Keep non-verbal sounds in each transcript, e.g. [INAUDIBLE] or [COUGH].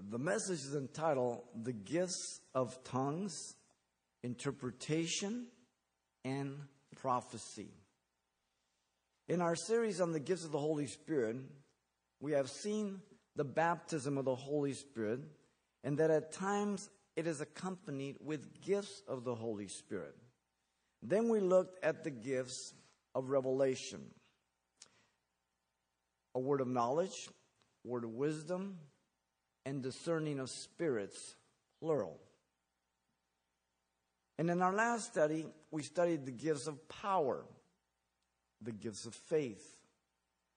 The message is entitled The Gifts of Tongues, Interpretation, and Prophecy. In our series on the gifts of the Holy Spirit, we have seen the baptism of the Holy Spirit, and that at times it is accompanied with gifts of the Holy Spirit. Then we looked at the gifts of revelation a word of knowledge, word of wisdom, and discerning of spirits, plural. And in our last study, we studied the gifts of power, the gifts of faith,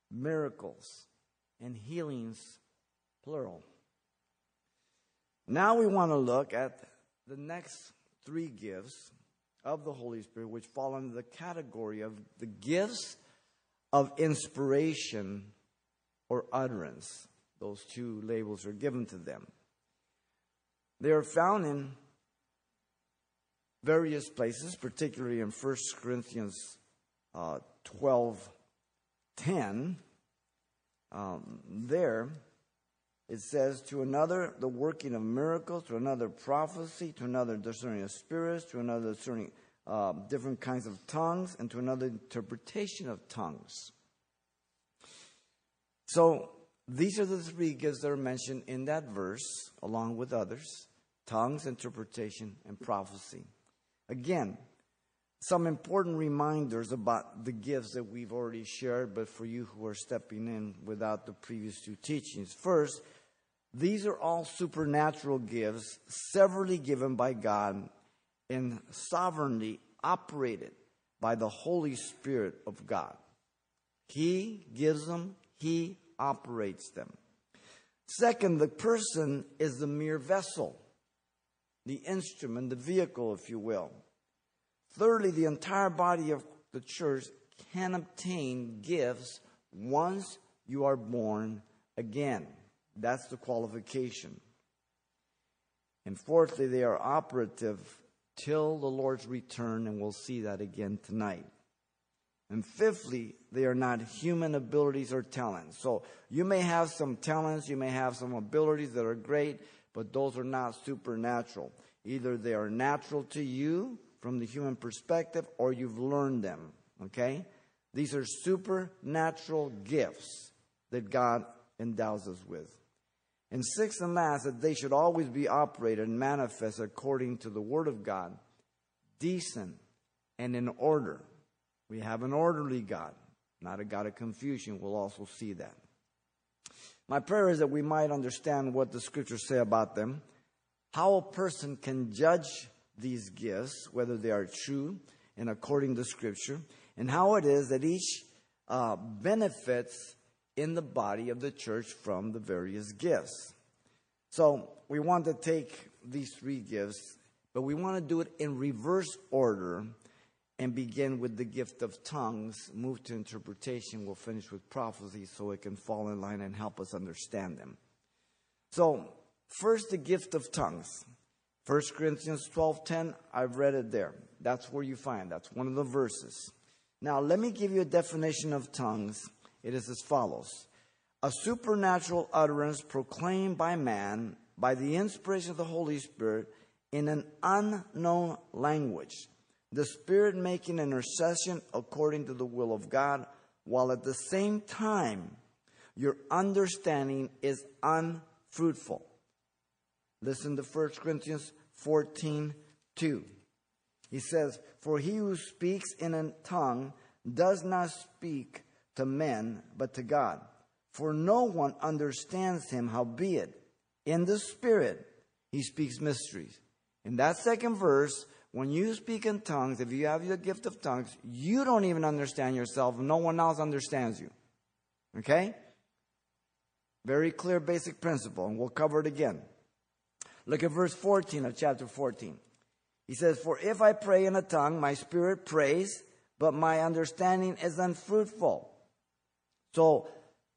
miracles, and healings, plural. Now we want to look at the next three gifts of the Holy Spirit, which fall under the category of the gifts of inspiration or utterance. Those two labels are given to them. They are found in various places, particularly in 1 Corinthians uh, 12 10. Um, there, it says, To another, the working of miracles, to another, prophecy, to another, discerning of spirits, to another, discerning uh, different kinds of tongues, and to another, interpretation of tongues. So these are the three gifts that are mentioned in that verse, along with others tongues, interpretation, and prophecy. Again, some important reminders about the gifts that we've already shared, but for you who are stepping in without the previous two teachings. First, these are all supernatural gifts, severally given by God and sovereignly operated by the Holy Spirit of God. He gives them, He operates them. Second, the person is the mere vessel, the instrument, the vehicle, if you will. Thirdly, the entire body of the church can obtain gifts once you are born again. That's the qualification. And fourthly, they are operative till the Lord's return, and we'll see that again tonight. And fifthly, they are not human abilities or talents. So you may have some talents, you may have some abilities that are great, but those are not supernatural. Either they are natural to you from the human perspective or you've learned them. Okay? These are supernatural gifts that God endows us with. And sixth and last, that they should always be operated and manifest according to the Word of God, decent and in order. We have an orderly God, not a God of confusion. We'll also see that. My prayer is that we might understand what the scriptures say about them, how a person can judge these gifts, whether they are true and according to scripture, and how it is that each uh, benefits in the body of the church from the various gifts. So we want to take these three gifts, but we want to do it in reverse order and begin with the gift of tongues, move to interpretation, we'll finish with prophecy so it can fall in line and help us understand them. So, first the gift of tongues. 1 Corinthians 12:10, I've read it there. That's where you find. That's one of the verses. Now, let me give you a definition of tongues. It is as follows. A supernatural utterance proclaimed by man by the inspiration of the Holy Spirit in an unknown language the Spirit making intercession according to the will of God, while at the same time your understanding is unfruitful. Listen to 1 Corinthians 14 2. He says, For he who speaks in a tongue does not speak to men, but to God. For no one understands him, howbeit, in the Spirit he speaks mysteries. In that second verse, when you speak in tongues, if you have the gift of tongues, you don't even understand yourself. No one else understands you. Okay? Very clear basic principle, and we'll cover it again. Look at verse 14 of chapter 14. He says, For if I pray in a tongue, my spirit prays, but my understanding is unfruitful. So,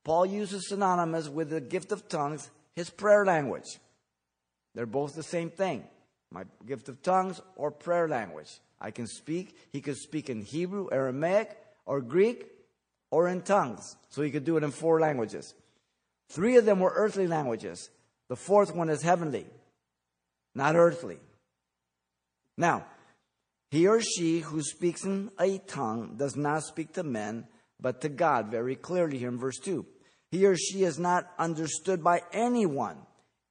Paul uses synonymous with the gift of tongues, his prayer language. They're both the same thing my gift of tongues, or prayer language. I can speak. He could speak in Hebrew, Aramaic, or Greek, or in tongues. So he could do it in four languages. Three of them were earthly languages The fourth one is heavenly, not earthly. Now, he or she who speaks in a tongue does not speak to men, but to God, very clearly here in verse 2. He or she is not understood by anyone.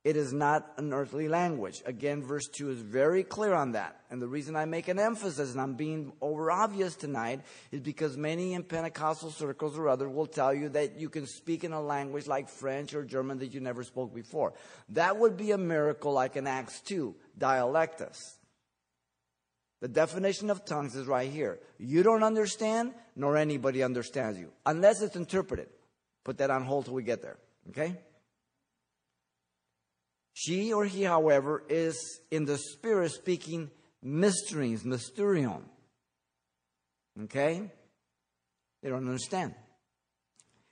It is not an earthly language. Again, verse 2 is very clear on that. And the reason I make an emphasis, and I'm being over obvious tonight, is because many in Pentecostal circles or other will tell you that you can speak in a language like French or German that you never spoke before. That would be a miracle like in Acts 2, dialectus. The definition of tongues is right here. You don't understand, nor anybody understands you, unless it's interpreted. Put that on hold till we get there. Okay? She or he, however, is in the spirit speaking mysteries, mysterion. Okay? They don't understand.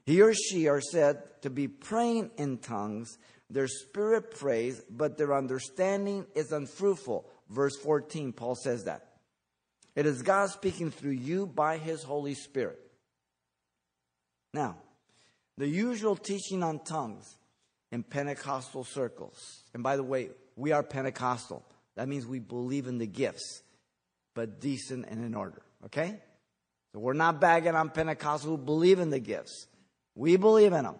He or she are said to be praying in tongues. Their spirit prays, but their understanding is unfruitful. Verse 14, Paul says that. It is God speaking through you by his Holy Spirit. Now, the usual teaching on tongues in Pentecostal circles, and by the way, we are Pentecostal. That means we believe in the gifts, but decent and in order. Okay? So we're not bagging on Pentecostals who believe in the gifts. We believe in them,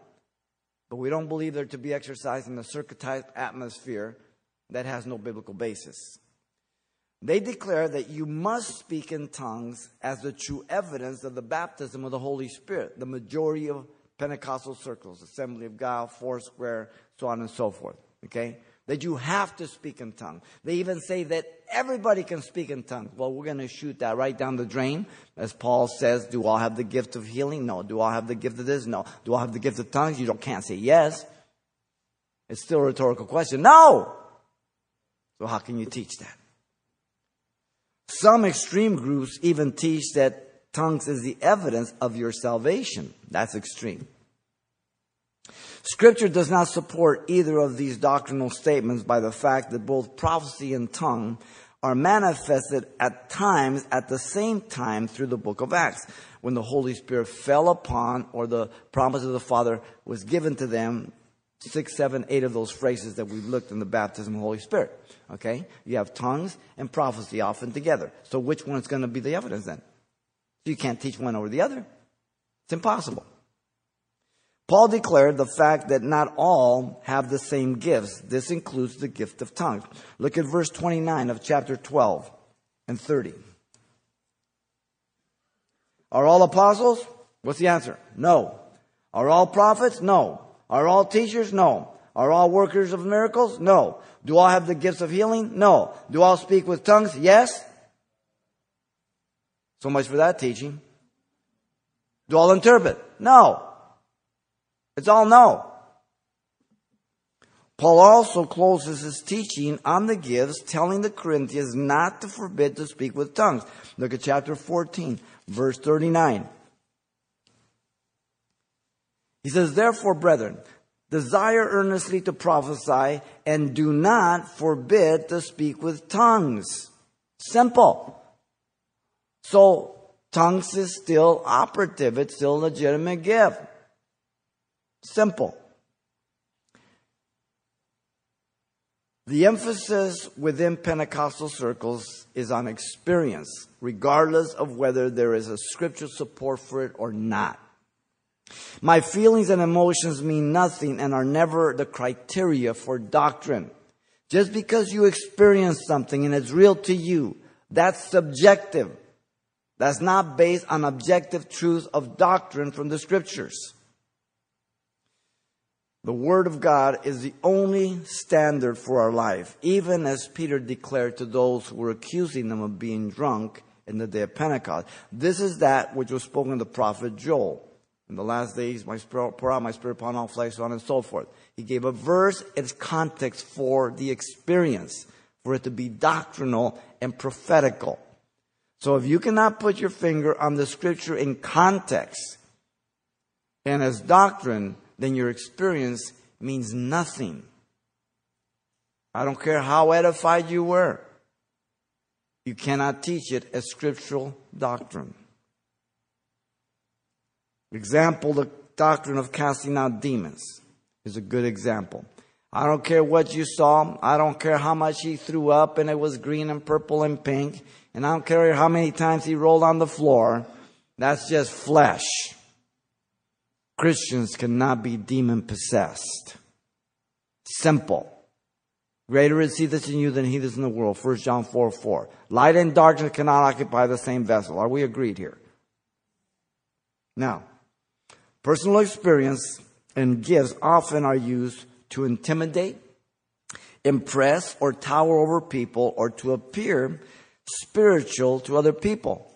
but we don't believe they're to be exercised in a circuitized atmosphere that has no biblical basis. They declare that you must speak in tongues as the true evidence of the baptism of the Holy Spirit. The majority of Pentecostal circles, Assembly of God, Foursquare, so on and so forth. Okay? That you have to speak in tongues. They even say that everybody can speak in tongues. Well, we're going to shoot that right down the drain. As Paul says, do I have the gift of healing? No. Do I have the gift of this? No. Do I have the gift of tongues? You don't, can't say yes. It's still a rhetorical question. No! So how can you teach that? Some extreme groups even teach that tongues is the evidence of your salvation. That's extreme. Scripture does not support either of these doctrinal statements by the fact that both prophecy and tongue are manifested at times at the same time through the book of Acts when the Holy Spirit fell upon or the promise of the Father was given to them. Six, seven, eight of those phrases that we've looked in the baptism of the Holy Spirit. Okay? You have tongues and prophecy often together. So which one is going to be the evidence then? You can't teach one over the other. It's impossible. Paul declared the fact that not all have the same gifts. This includes the gift of tongues. Look at verse 29 of chapter 12 and 30. Are all apostles? What's the answer? No. Are all prophets? No. Are all teachers? No. Are all workers of miracles? No. Do all have the gifts of healing? No. Do all speak with tongues? Yes. So much for that teaching. Do all interpret? No. It's all no. Paul also closes his teaching on the gifts, telling the Corinthians not to forbid to speak with tongues. Look at chapter 14, verse 39. He says, Therefore, brethren, desire earnestly to prophesy and do not forbid to speak with tongues. Simple. So, tongues is still operative. It's still a legitimate gift. Simple. The emphasis within Pentecostal circles is on experience, regardless of whether there is a scriptural support for it or not. My feelings and emotions mean nothing and are never the criteria for doctrine. Just because you experience something and it's real to you, that's subjective. That's not based on objective truth of doctrine from the scriptures. The Word of God is the only standard for our life, even as Peter declared to those who were accusing them of being drunk in the day of Pentecost. This is that which was spoken of the prophet Joel. In the last days, my spirit, pour out my spirit upon all flesh, so on and so forth. He gave a verse, its context for the experience, for it to be doctrinal and prophetical. So if you cannot put your finger on the scripture in context and as doctrine, then your experience means nothing. I don't care how edified you were. You cannot teach it as scriptural doctrine. Example, the doctrine of casting out demons is a good example. I don't care what you saw. I don't care how much he threw up and it was green and purple and pink. And I don't care how many times he rolled on the floor. That's just flesh. Christians cannot be demon possessed. Simple. Greater is he that's in you than he that's in the world. 1 John 4 4. Light and darkness cannot occupy the same vessel. Are we agreed here? Now, personal experience and gifts often are used to intimidate, impress, or tower over people or to appear spiritual to other people.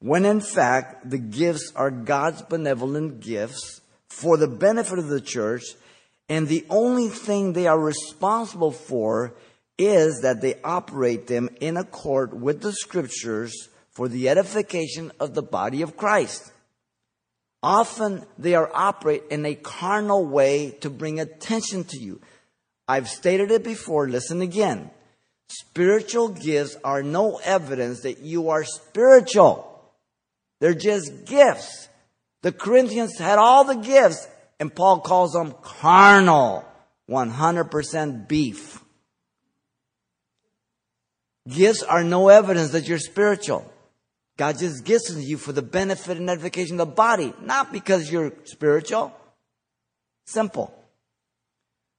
When in fact, the gifts are God's benevolent gifts for the benefit of the church, and the only thing they are responsible for is that they operate them in accord with the scriptures for the edification of the body of Christ. Often they are operate in a carnal way to bring attention to you. I've stated it before, listen again. Spiritual gifts are no evidence that you are spiritual. They're just gifts. The Corinthians had all the gifts, and Paul calls them carnal, 100% beef. Gifts are no evidence that you're spiritual. God just gives to you for the benefit and edification of the body, not because you're spiritual. Simple.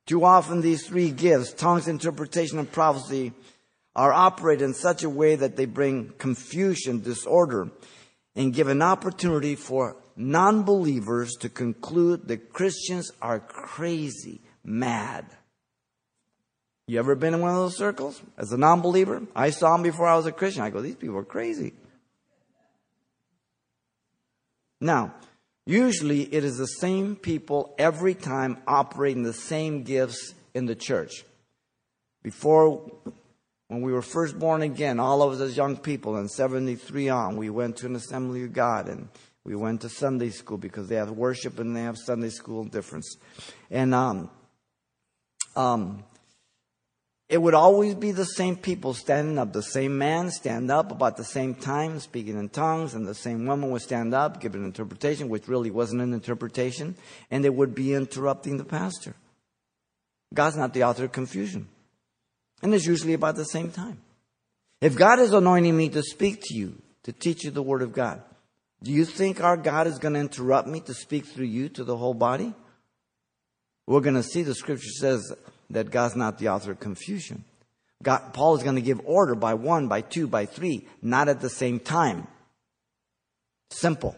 Too often these three gifts, tongues, interpretation, and prophecy, are operated in such a way that they bring confusion, disorder, and give an opportunity for non-believers to conclude that Christians are crazy, mad. You ever been in one of those circles as a non-believer? I saw them before I was a Christian. I go, these people are crazy. Now, usually it is the same people every time operating the same gifts in the church. Before, when we were first born again, all of us as young people, in 73 on, we went to an assembly of God and we went to Sunday school because they have worship and they have Sunday school difference. And, um, um, it would always be the same people standing up. The same man stand up about the same time, speaking in tongues, and the same woman would stand up, give an interpretation, which really wasn't an interpretation, and they would be interrupting the pastor. God's not the author of confusion. And it's usually about the same time. If God is anointing me to speak to you, to teach you the Word of God, do you think our God is going to interrupt me to speak through you to the whole body? We're going to see the scripture says that God's not the author of confusion. God, Paul is going to give order by one, by two, by three, not at the same time. Simple.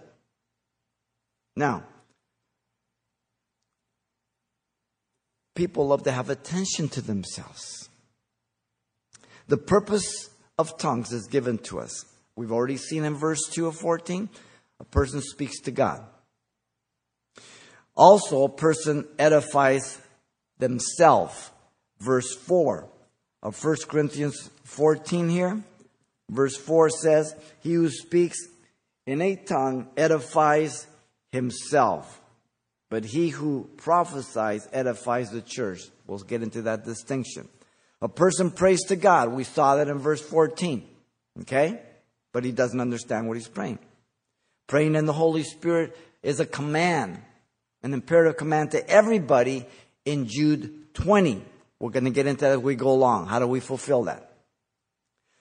Now, people love to have attention to themselves. The purpose of tongues is given to us. We've already seen in verse 2 of 14, a person speaks to God. Also, a person edifies themselves. Verse 4 of 1 Corinthians 14 here. Verse 4 says, He who speaks in a tongue edifies himself, but he who prophesies edifies the church. We'll get into that distinction. A person prays to God. We saw that in verse 14. Okay? But he doesn't understand what he's praying. Praying in the Holy Spirit is a command, an imperative command to everybody in Jude 20. We're going to get into that as we go along. How do we fulfill that?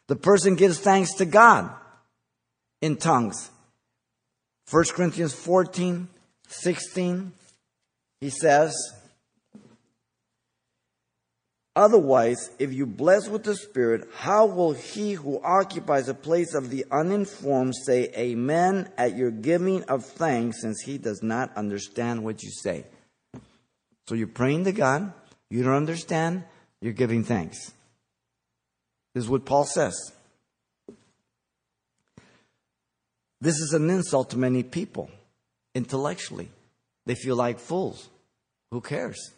The person gives thanks to God in tongues. 1 Corinthians 14, 16, he says, Otherwise, if you bless with the Spirit, how will he who occupies the place of the uninformed say amen at your giving of thanks since he does not understand what you say? So you're praying to God, you don't understand, you're giving thanks. This is what Paul says. This is an insult to many people intellectually. They feel like fools. Who cares?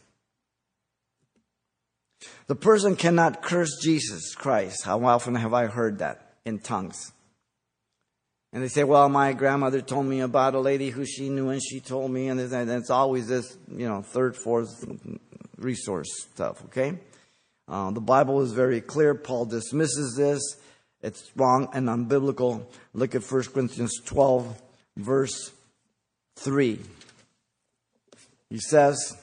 The person cannot curse Jesus Christ. How often have I heard that in tongues? And they say, well, my grandmother told me about a lady who she knew and she told me, and it's always this, you know, third, fourth resource stuff, okay? Uh, the Bible is very clear. Paul dismisses this. It's wrong and unbiblical. Look at 1 Corinthians 12, verse 3. He says,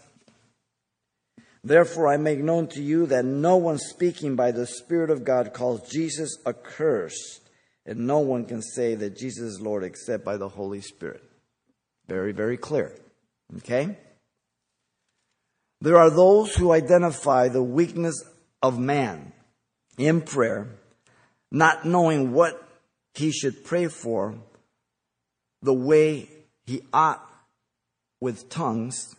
Therefore, I make known to you that no one speaking by the Spirit of God calls Jesus accursed, and no one can say that Jesus is Lord except by the Holy Spirit. Very, very clear. Okay? There are those who identify the weakness of man in prayer, not knowing what he should pray for the way he ought with tongues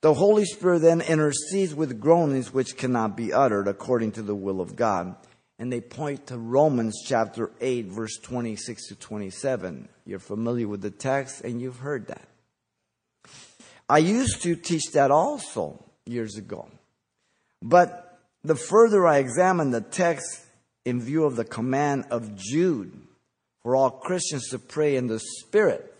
the Holy Spirit then intercedes with groanings which cannot be uttered according to the will of God. And they point to Romans chapter 8, verse 26 to 27. You're familiar with the text and you've heard that. I used to teach that also years ago. But the further I examine the text in view of the command of Jude for all Christians to pray in the Spirit,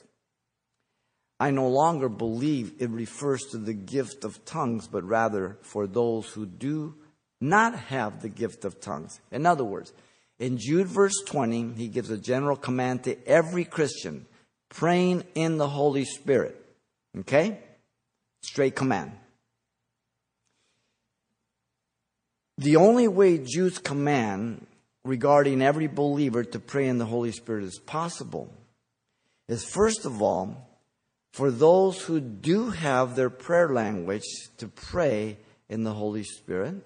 I no longer believe it refers to the gift of tongues, but rather for those who do not have the gift of tongues. In other words, in Jude verse 20, he gives a general command to every Christian praying in the Holy Spirit. Okay? Straight command. The only way Jude's command regarding every believer to pray in the Holy Spirit is possible is first of all for those who do have their prayer language to pray in the Holy Spirit,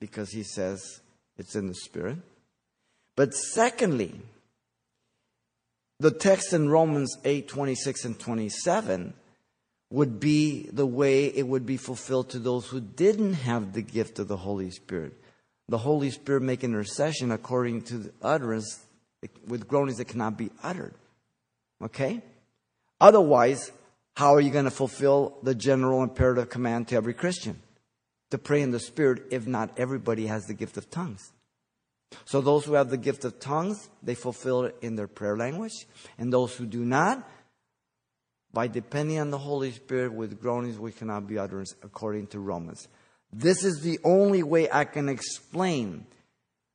because he says it's in the Spirit. But secondly, the text in Romans 8 26 and 27 would be the way it would be fulfilled to those who didn't have the gift of the Holy Spirit. The Holy Spirit make intercession according to the utterance with groanings that cannot be uttered. Okay? Otherwise, how are you going to fulfill the general imperative command to every Christian? To pray in the Spirit if not everybody has the gift of tongues. So those who have the gift of tongues, they fulfill it in their prayer language. And those who do not, by depending on the Holy Spirit with groanings we cannot be uttered according to Romans. This is the only way I can explain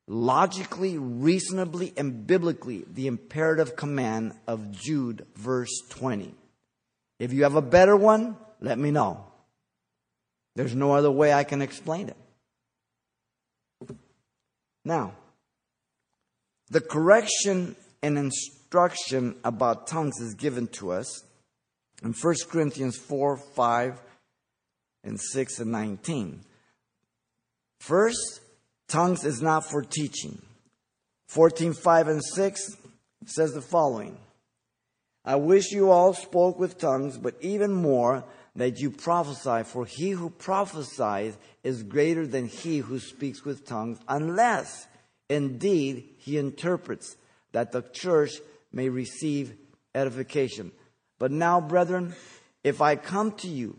logically, reasonably, and biblically the imperative command of Jude, verse 20. If you have a better one, let me know. There's no other way I can explain it. Now, the correction and instruction about tongues is given to us in 1 Corinthians 4, 5, and 6 and 19. First, tongues is not for teaching. 14, 5 and 6 says the following. I wish you all spoke with tongues, but even more that you prophesy, for he who prophesies is greater than he who speaks with tongues, unless indeed he interprets, that the church may receive edification. But now, brethren, if I come to you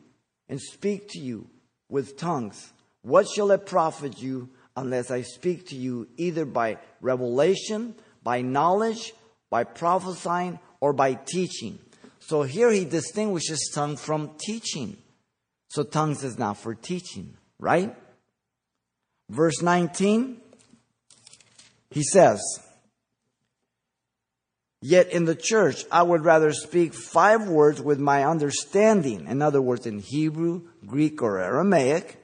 and speak to you with tongues, what shall it profit you unless I speak to you either by revelation, by knowledge, by prophesying, or by teaching? So here he distinguishes tongue from teaching. So tongues is not for teaching, right? Verse 19, he says, Yet in the church, I would rather speak five words with my understanding. In other words, in Hebrew, Greek, or Aramaic,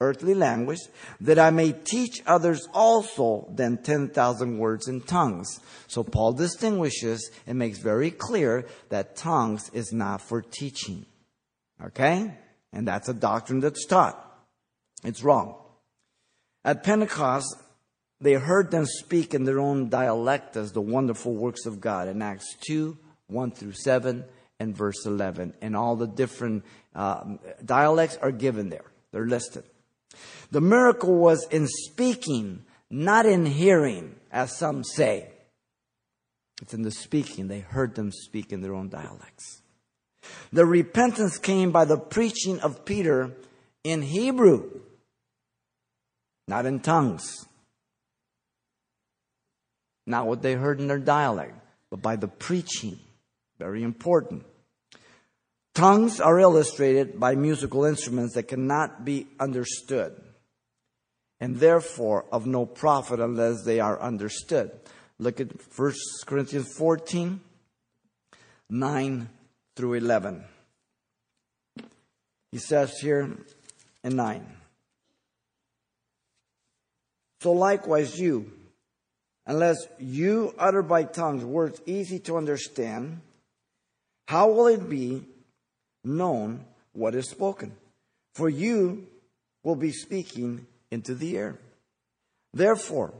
earthly language, that I may teach others also than 10,000 words in tongues. So Paul distinguishes and makes very clear that tongues is not for teaching. Okay? And that's a doctrine that's taught. It's wrong. At Pentecost, they heard them speak in their own dialect as the wonderful works of God in Acts 2, 1 through 7, and verse 11. And all the different uh, dialects are given there. They're listed. The miracle was in speaking, not in hearing, as some say. It's in the speaking. They heard them speak in their own dialects. The repentance came by the preaching of Peter in Hebrew, not in tongues. Not what they heard in their dialect, but by the preaching. Very important. Tongues are illustrated by musical instruments that cannot be understood, and therefore of no profit unless they are understood. Look at 1 Corinthians 14, 9 through 11. He says here in 9. So likewise, you, unless you utter by tongues words easy to understand, how will it be known what is spoken? For you will be speaking into the air. Therefore,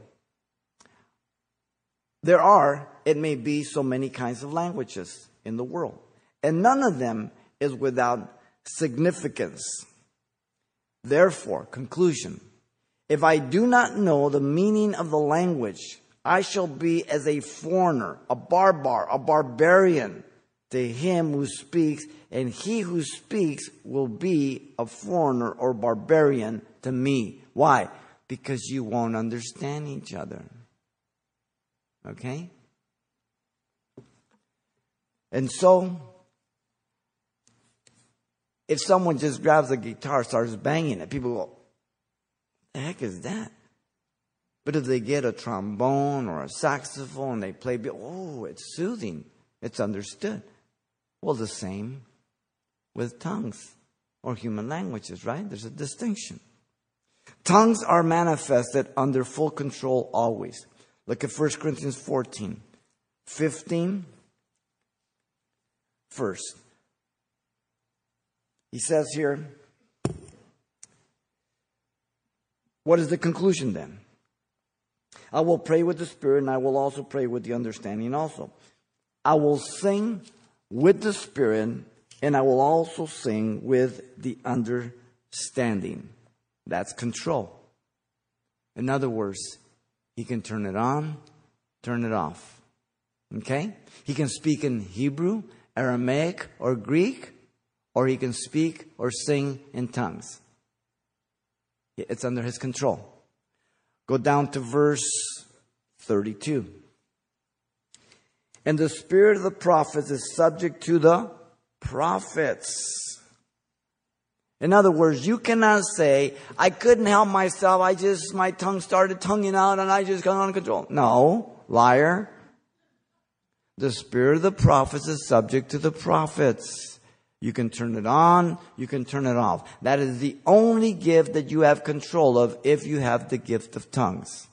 there are, it may be, so many kinds of languages in the world, and none of them is without significance. Therefore, conclusion if I do not know the meaning of the language, I shall be as a foreigner, a barbar, a barbarian to him who speaks, and he who speaks will be a foreigner or barbarian to me. Why? Because you won't understand each other. Okay? And so, if someone just grabs a guitar, starts banging it, people go, the heck is that? But if they get a trombone or a saxophone, and they play, oh, it's soothing. It's understood. Well, the same with tongues or human languages, right? There's a distinction. Tongues are manifested under full control always. Look at 1 Corinthians 14, 15. First, he says here, what is the conclusion then? I will pray with the Spirit, and I will also pray with the understanding also. I will sing with the Spirit, and I will also sing with the understanding. That's control. In other words, he can turn it on, turn it off. Okay? He can speak in Hebrew, Aramaic, or Greek, or he can speak or sing in tongues. It's under his control. Go down to verse 32. And the spirit of the prophets is subject to the prophets. In other words, you cannot say, I couldn't help myself. I just, my tongue started tonguing out and I just got out of control. No, liar. The spirit of the prophets is subject to the prophets. You can turn it on, you can turn it off. That is the only gift that you have control of if you have the gift of tongues.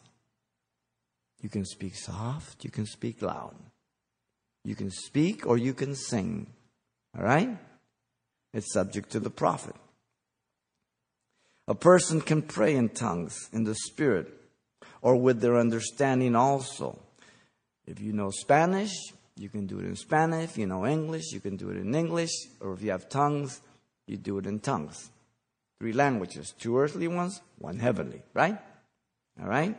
You can speak soft, you can speak loud. You can speak or you can sing. All right? It's subject to the prophet. A person can pray in tongues, in the Spirit, or with their understanding also. If you know Spanish, you can do it in Spanish. If you know English, you can do it in English. Or if you have tongues, you do it in tongues. Three languages two earthly ones, one heavenly, right? All right?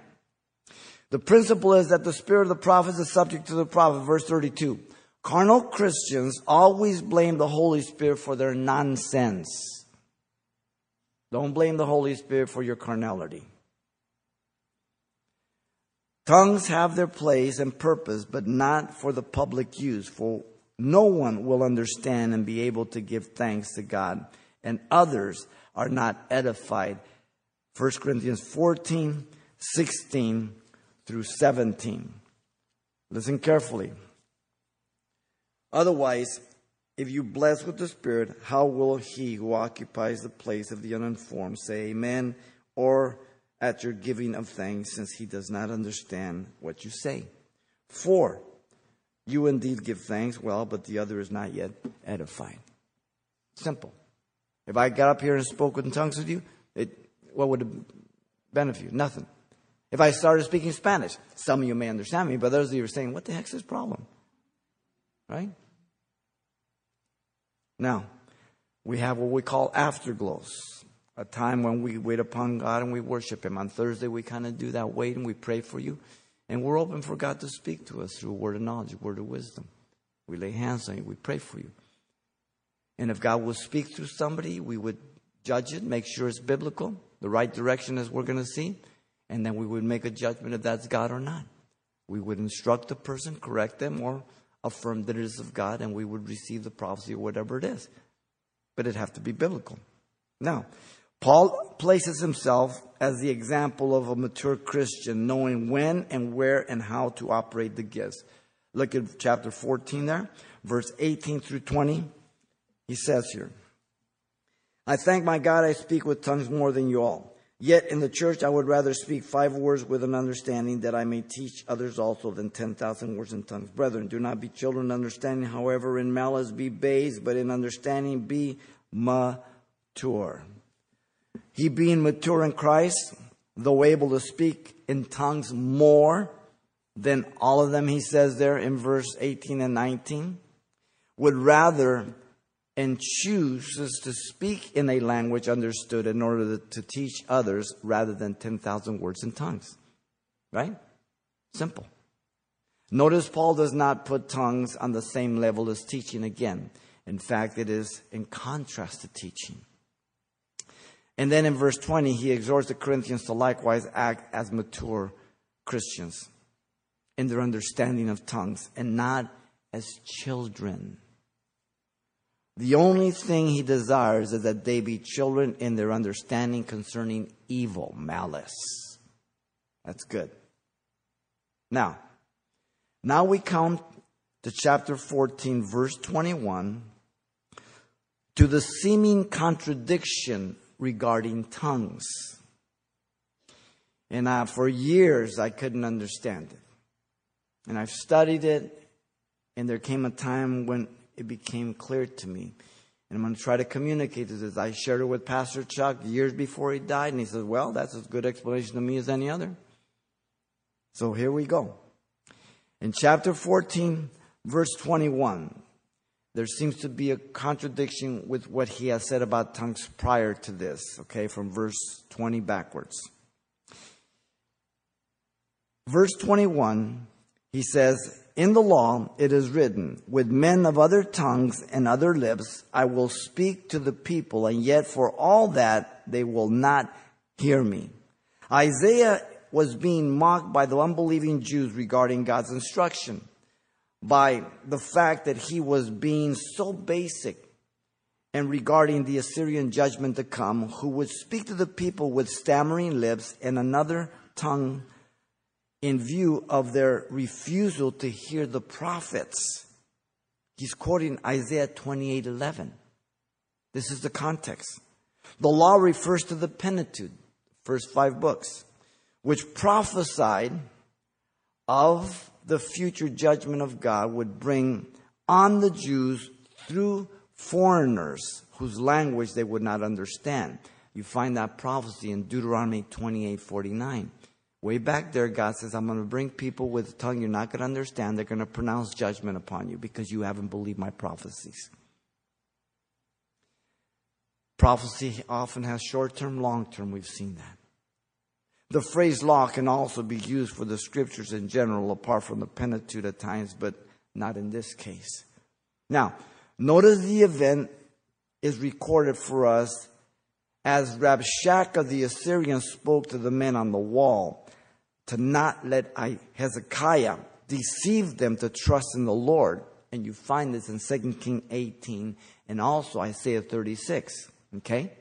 The principle is that the spirit of the prophets is subject to the prophet. Verse 32. Carnal Christians always blame the Holy Spirit for their nonsense. Don't blame the Holy Spirit for your carnality. Tongues have their place and purpose, but not for the public use, for no one will understand and be able to give thanks to God, and others are not edified. 1 Corinthians 14, 16 through 17. Listen carefully. Otherwise, if you bless with the Spirit, how will he who occupies the place of the uninformed say amen or at your giving of thanks, since he does not understand what you say? For you indeed give thanks, well, but the other is not yet edified. Simple. If I got up here and spoke in tongues with you, it, what would it benefit you? Nothing. If I started speaking Spanish, some of you may understand me, but those of you are saying, what the heck's this problem? Right? Now, we have what we call afterglows, a time when we wait upon God and we worship Him. On Thursday, we kind of do that wait and we pray for you. And we're open for God to speak to us through a word of knowledge, word of wisdom. We lay hands on you, we pray for you. And if God will speak through somebody, we would judge it, make sure it's biblical, the right direction as we're going to see and then we would make a judgment if that's God or not. We would instruct the person, correct them, or affirm that it is of God, and we would receive the prophecy or whatever it is. But it'd have to be biblical. Now, Paul places himself as the example of a mature Christian, knowing when and where and how to operate the gifts. Look at chapter 14 there, verse 18 through 20. He says here, I thank my God I speak with tongues more than you all. Yet in the church I would rather speak five words with an understanding that I may teach others also than ten thousand words in tongues. Brethren, do not be children in understanding, however, in malice be babes, but in understanding be mature. He being mature in Christ, though able to speak in tongues more than all of them, he says there in verse 18 and 19, would rather and chooses to speak in a language understood in order to teach others rather than 10,000 words in tongues. Right? Simple. Notice Paul does not put tongues on the same level as teaching again. In fact, it is in contrast to teaching. And then in verse 20, he exhorts the Corinthians to likewise act as mature Christians in their understanding of tongues and not as children the only thing he desires is that they be children in their understanding concerning evil, malice. That's good. Now, now we come to chapter 14, verse 21, to the seeming contradiction regarding tongues. And I, for years I couldn't understand it. And I've studied it, and there came a time when it became clear to me. And I'm going to try to communicate this. I shared it with Pastor Chuck years before he died, and he said, Well, that's as good explanation to me as any other. So here we go. In chapter 14, verse 21, there seems to be a contradiction with what he has said about tongues prior to this, okay, from verse 20 backwards. Verse 21, he says, in the law it is written, With men of other tongues and other lips I will speak to the people, and yet for all that they will not hear me. Isaiah was being mocked by the unbelieving Jews regarding God's instruction, by the fact that he was being so basic and regarding the Assyrian judgment to come, who would speak to the people with stammering lips and another tongue in view of their refusal to hear the prophets. He's quoting Isaiah 28 11. This is the context. The law refers to the Pentateuch, first five books, which prophesied of the future judgment of God would bring on the Jews through foreigners whose language they would not understand. You find that prophecy in Deuteronomy 28 49. Way back there, God says, I'm going to bring people with a tongue you're not going to understand. They're going to pronounce judgment upon you because you haven't believed my prophecies. Prophecy often has short term, long term. We've seen that. The phrase law can also be used for the scriptures in general, apart from the Pentateuch at times, but not in this case. Now, notice the event is recorded for us as Rabshakeh the Assyrian spoke to the men on the wall to not let Hezekiah deceive them to trust in the Lord. And you find this in 2 King 18 and also Isaiah 36. Okay?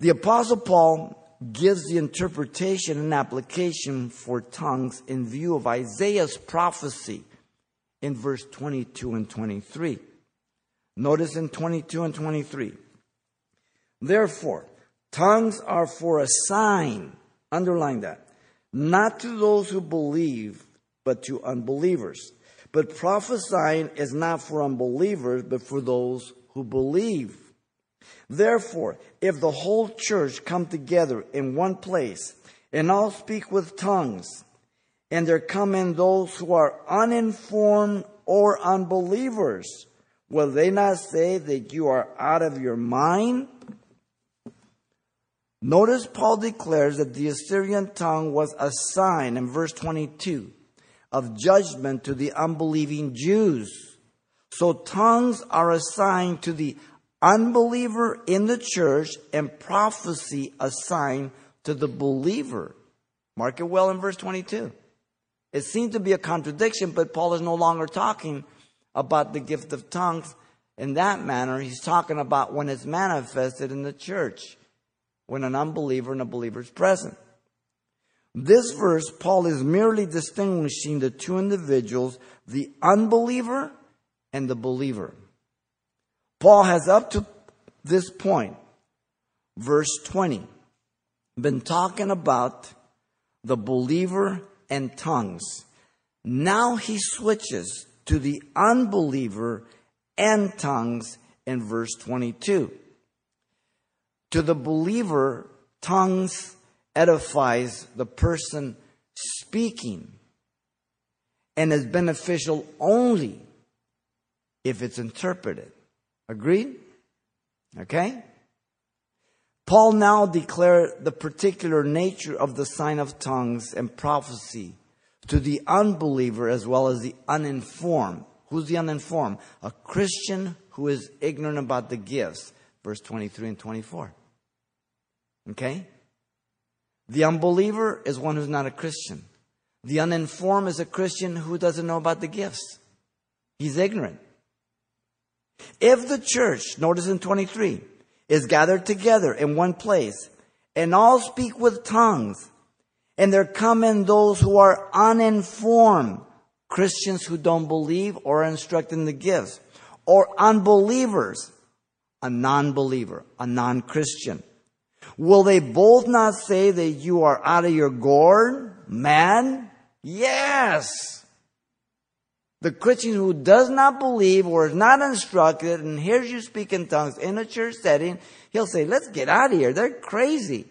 The Apostle Paul gives the interpretation and application for tongues in view of Isaiah's prophecy in verse 22 and 23. Notice in 22 and 23. Therefore, tongues are for a sign. Underline that not to those who believe, but to unbelievers. But prophesying is not for unbelievers, but for those who believe. Therefore, if the whole church come together in one place and all speak with tongues, and there come in those who are uninformed or unbelievers, will they not say that you are out of your mind? Notice Paul declares that the Assyrian tongue was a sign in verse 22 of judgment to the unbelieving Jews. So tongues are a sign to the unbeliever in the church and prophecy a sign to the believer. Mark it well in verse 22. It seems to be a contradiction, but Paul is no longer talking about the gift of tongues in that manner. He's talking about when it's manifested in the church when an unbeliever and a believer is present. This verse, Paul is merely distinguishing the two individuals, the unbeliever and the believer. Paul has up to this point, verse 20, been talking about the believer and tongues. Now he switches to the unbeliever and tongues in verse 22. To the believer, tongues edifies the person speaking and is beneficial only if it's interpreted. Agreed? Okay? Paul now declared the particular nature of the sign of tongues and prophecy to the unbeliever as well as the uninformed. Who's the uninformed? A Christian who is ignorant about the gifts. Verse 23 and 24. Okay? The unbeliever is one who's not a Christian. The uninformed is a Christian who doesn't know about the gifts. He's ignorant. If the church, notice in 23, is gathered together in one place and all speak with tongues, and there come in those who are uninformed, Christians who don't believe or are instructed in the gifts, or unbelievers, a non-believer, a non-Christian. Will they both not say that you are out of your gourd, man? Yes. The Christian who does not believe or is not instructed and hears you speak in tongues in a church setting, he'll say, let's get out of here. They're crazy.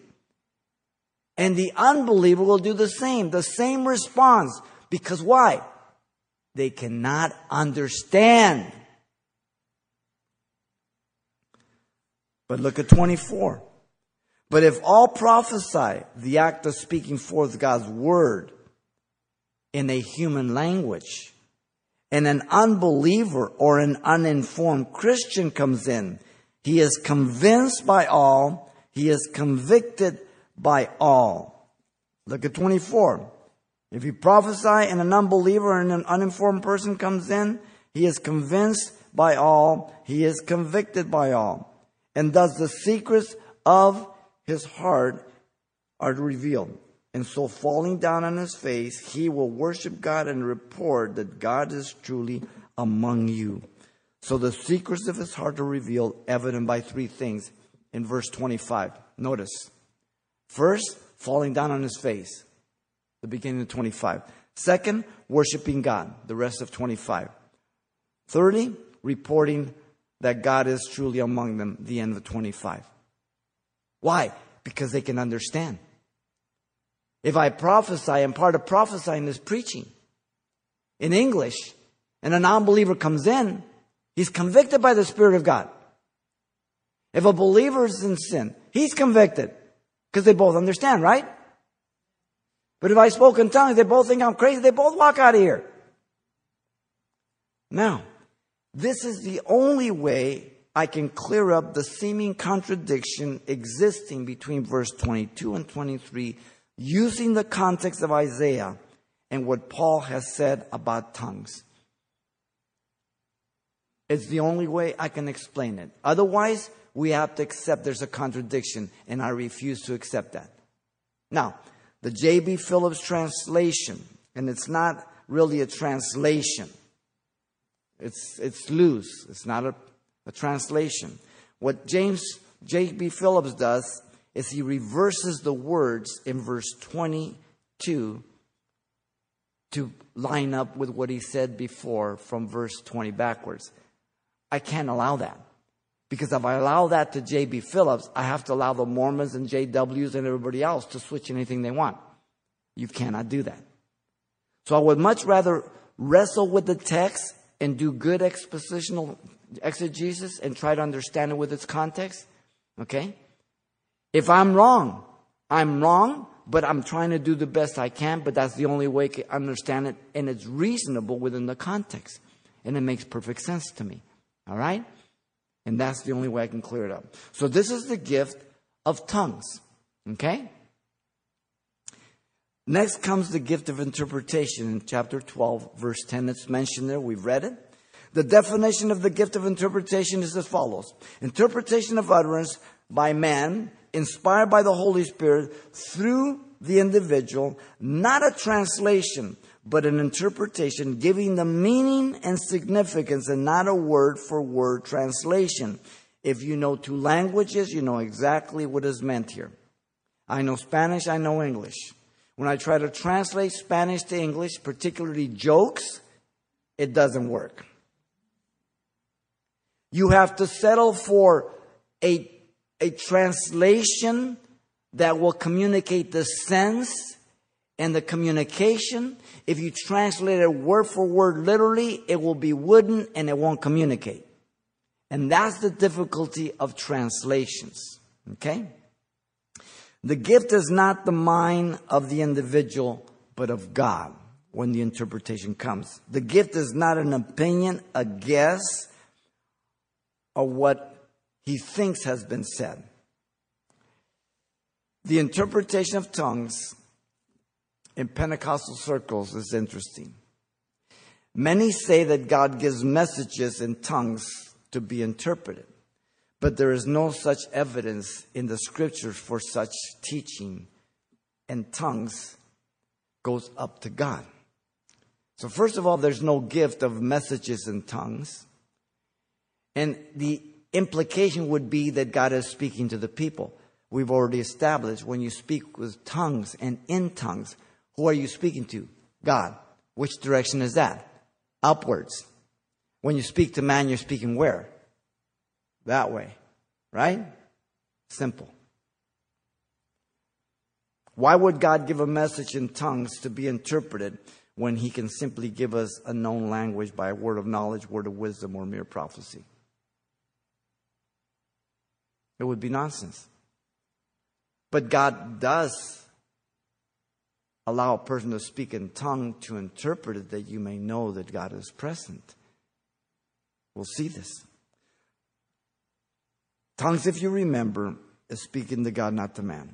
And the unbeliever will do the same, the same response. Because why? They cannot understand. But look at 24. But if all prophesy, the act of speaking forth God's word in a human language, and an unbeliever or an uninformed Christian comes in, he is convinced by all, he is convicted by all. Look at 24. If you prophesy and an unbeliever and an uninformed person comes in, he is convinced by all, he is convicted by all. And thus the secrets of his heart are revealed. And so falling down on his face, he will worship God and report that God is truly among you. So the secrets of his heart are revealed, evident by three things in verse 25. Notice. First, falling down on his face, the beginning of 25. Second, worshiping God, the rest of 25. Thirdly, reporting that God is truly among them, the end of 25. Why? Because they can understand. If I prophesy, and part of prophesying is preaching in English, and a non believer comes in, he's convicted by the Spirit of God. If a believer is in sin, he's convicted because they both understand, right? But if I spoke in tongues, they both think I'm crazy, they both walk out of here. Now, this is the only way I can clear up the seeming contradiction existing between verse 22 and 23 using the context of Isaiah and what Paul has said about tongues. It's the only way I can explain it. Otherwise, we have to accept there's a contradiction, and I refuse to accept that. Now, the J.B. Phillips translation, and it's not really a translation. It's, it's loose. It's not a, a translation. What James J.B. Phillips does is he reverses the words in verse 22 to line up with what he said before from verse 20 backwards. I can't allow that. Because if I allow that to J.B. Phillips, I have to allow the Mormons and JWs and everybody else to switch anything they want. You cannot do that. So I would much rather wrestle with the text and do good expositional exegesis and try to understand it with its context. Okay? If I'm wrong, I'm wrong, but I'm trying to do the best I can, but that's the only way to understand it, and it's reasonable within the context. And it makes perfect sense to me. All right? And that's the only way I can clear it up. So this is the gift of tongues. Okay? Next comes the gift of interpretation in chapter 12, verse 10. It's mentioned there. We've read it. The definition of the gift of interpretation is as follows Interpretation of utterance by man, inspired by the Holy Spirit through the individual, not a translation, but an interpretation giving the meaning and significance and not a word for word translation. If you know two languages, you know exactly what is meant here. I know Spanish, I know English. When I try to translate Spanish to English, particularly jokes, it doesn't work. You have to settle for a, a translation that will communicate the sense and the communication. If you translate it word for word literally, it will be wooden and it won't communicate. And that's the difficulty of translations. Okay? The gift is not the mind of the individual, but of God when the interpretation comes. The gift is not an opinion, a guess, or what he thinks has been said. The interpretation of tongues in Pentecostal circles is interesting. Many say that God gives messages in tongues to be interpreted, but there is no such evidence in the scriptures for such teaching, and tongues goes up to God. So, first of all, there's no gift of messages in tongues. And the implication would be that God is speaking to the people. We've already established when you speak with tongues and in tongues, who are you speaking to? God. Which direction is that? Upwards. When you speak to man, you're speaking where? That way. Right? Simple. Why would God give a message in tongues to be interpreted when he can simply give us a known language by a word of knowledge, word of wisdom, or mere prophecy? It would be nonsense. But God does allow a person to speak in tongue to interpret it that you may know that God is present. We'll see this. Tongues, if you remember, is speaking to God, not to man.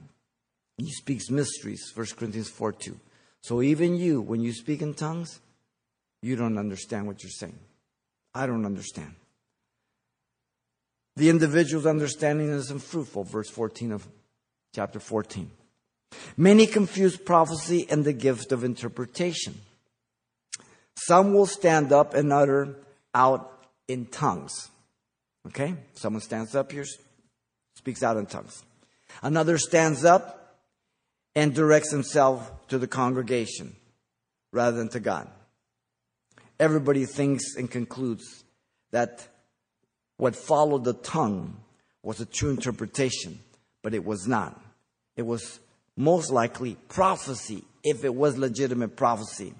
He speaks mysteries, 1 Corinthians 4 2. So even you, when you speak in tongues, you don't understand what you're saying. I don't understand. The individual's understanding is unfruitful, verse 14 of chapter 14. Many confuse prophecy and the gift of interpretation. Some will stand up and utter out in tongues. Okay? Someone stands up here, speaks out in tongues. Another stands up and directs himself to the congregation rather than to God. Everybody thinks and concludes that what followed the tongue was a true interpretation, but it was not. It was most likely prophecy, if it was legitimate prophecy,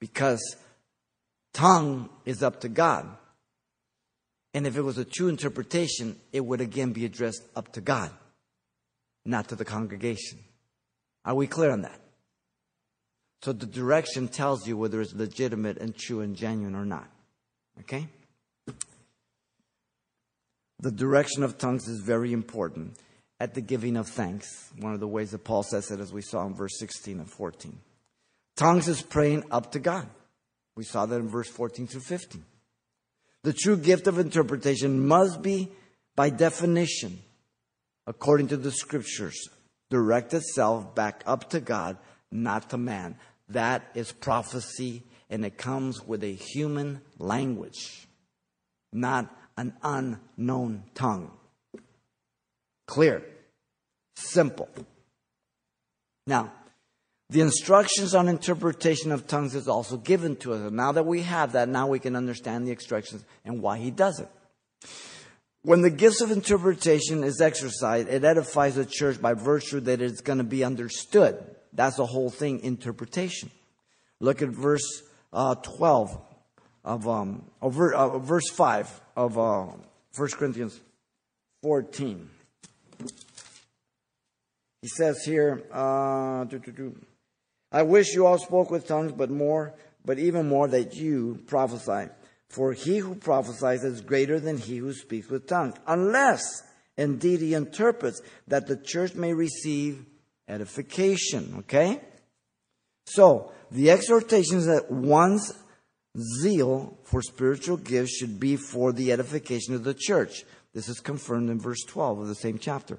because tongue is up to God. And if it was a true interpretation, it would again be addressed up to God, not to the congregation. Are we clear on that? So the direction tells you whether it's legitimate and true and genuine or not. Okay? The direction of tongues is very important at the giving of thanks. One of the ways that Paul says it, as we saw in verse 16 and 14. Tongues is praying up to God. We saw that in verse 14 through 15. The true gift of interpretation must be, by definition, according to the scriptures, direct itself back up to God, not to man. That is prophecy, and it comes with a human language, not an unknown tongue. Clear. Simple. Now, the instructions on interpretation of tongues is also given to us. And now that we have that, now we can understand the instructions and why he does it. When the gifts of interpretation is exercised, it edifies the church by virtue that it's going to be understood. That's the whole thing, interpretation. Look at verse uh, 12 of, um, uh, verse 5 of uh, 1 Corinthians 14. He says here, uh, I wish you all spoke with tongues, but more, but even more that you prophesy. For he who prophesies is greater than he who speaks with tongues, unless indeed he interprets that the church may receive edification. Okay? So, the exhortation is that one's zeal for spiritual gifts should be for the edification of the church. This is confirmed in verse 12 of the same chapter.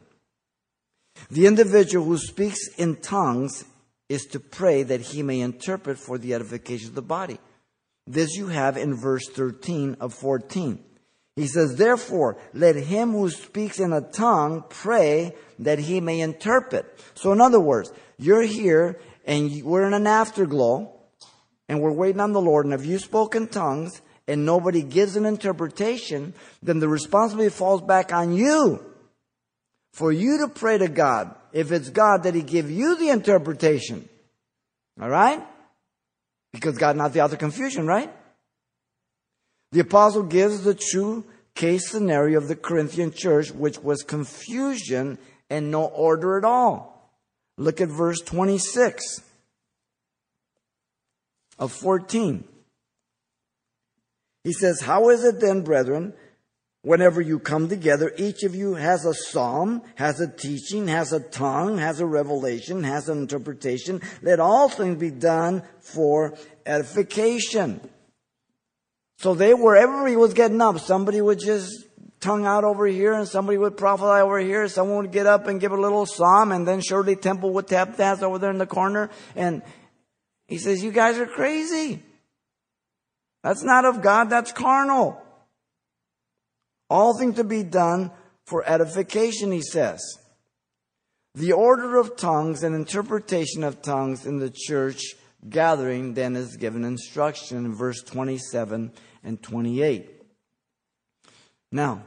The individual who speaks in tongues is to pray that he may interpret for the edification of the body. This you have in verse 13 of 14. He says, therefore, let him who speaks in a tongue pray that he may interpret. So in other words, you're here and we're in an afterglow and we're waiting on the Lord. And if you spoke in tongues and nobody gives an interpretation, then the responsibility falls back on you for you to pray to God. If it's God, that He give you the interpretation. All right? Because God not the author of confusion, right? The apostle gives the true case scenario of the Corinthian church, which was confusion and no order at all. Look at verse 26 of 14. He says, How is it then, brethren, whenever you come together, each of you has a psalm, has a teaching, has a tongue, has a revelation, has an interpretation? Let all things be done for edification. So they, wherever he was getting up, somebody would just tongue out over here and somebody would prophesy over here. Someone would get up and give a little psalm and then Shirley Temple would tap dance over there in the corner. And he says, you guys are crazy. That's not of God. That's carnal. All things to be done for edification, he says. The order of tongues and interpretation of tongues in the church gathering then is given instruction in verse 27 and 28. Now,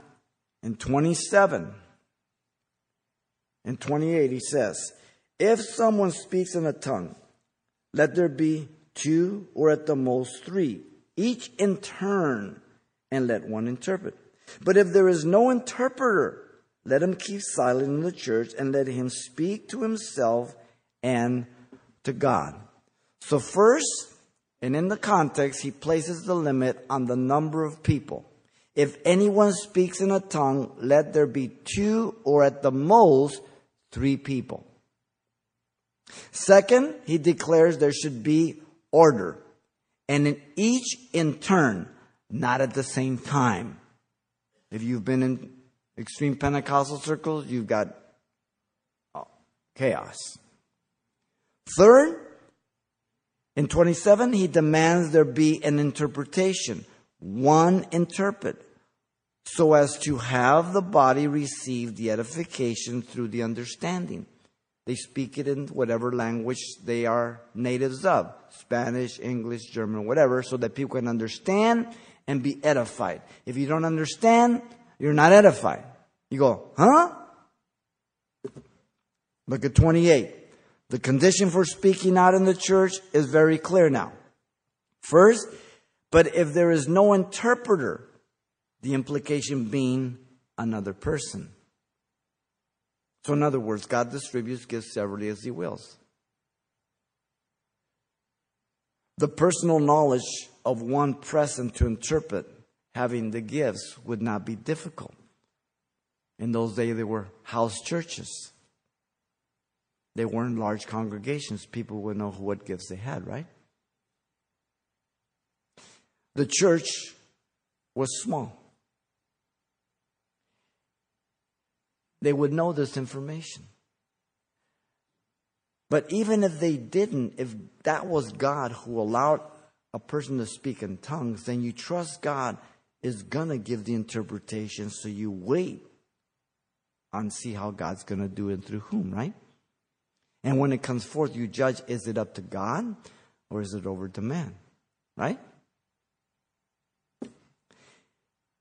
in 27 and 28, he says, If someone speaks in a tongue, let there be two or at the most three, each in turn, and let one interpret. But if there is no interpreter, let him keep silent in the church and let him speak to himself and to God. So, first, and in the context, he places the limit on the number of people. If anyone speaks in a tongue, let there be two or at the most three people. Second, he declares there should be order. And in each in turn, not at the same time. If you've been in extreme Pentecostal circles, you've got oh, chaos. Third, in 27, he demands there be an interpretation, one interpret, so as to have the body receive the edification through the understanding. They speak it in whatever language they are natives of Spanish, English, German, whatever, so that people can understand and be edified. If you don't understand, you're not edified. You go, huh? Look at 28. The condition for speaking out in the church is very clear now. First, but if there is no interpreter, the implication being another person. So, in other words, God distributes gifts severally as He wills. The personal knowledge of one present to interpret having the gifts would not be difficult. In those days, they were house churches. They weren't large congregations. People would know what gifts they had, right? The church was small. They would know this information. But even if they didn't, if that was God who allowed a person to speak in tongues, then you trust God is going to give the interpretation, so you wait and see how God's going to do it through whom, right? And when it comes forth, you judge is it up to God or is it over to man? Right?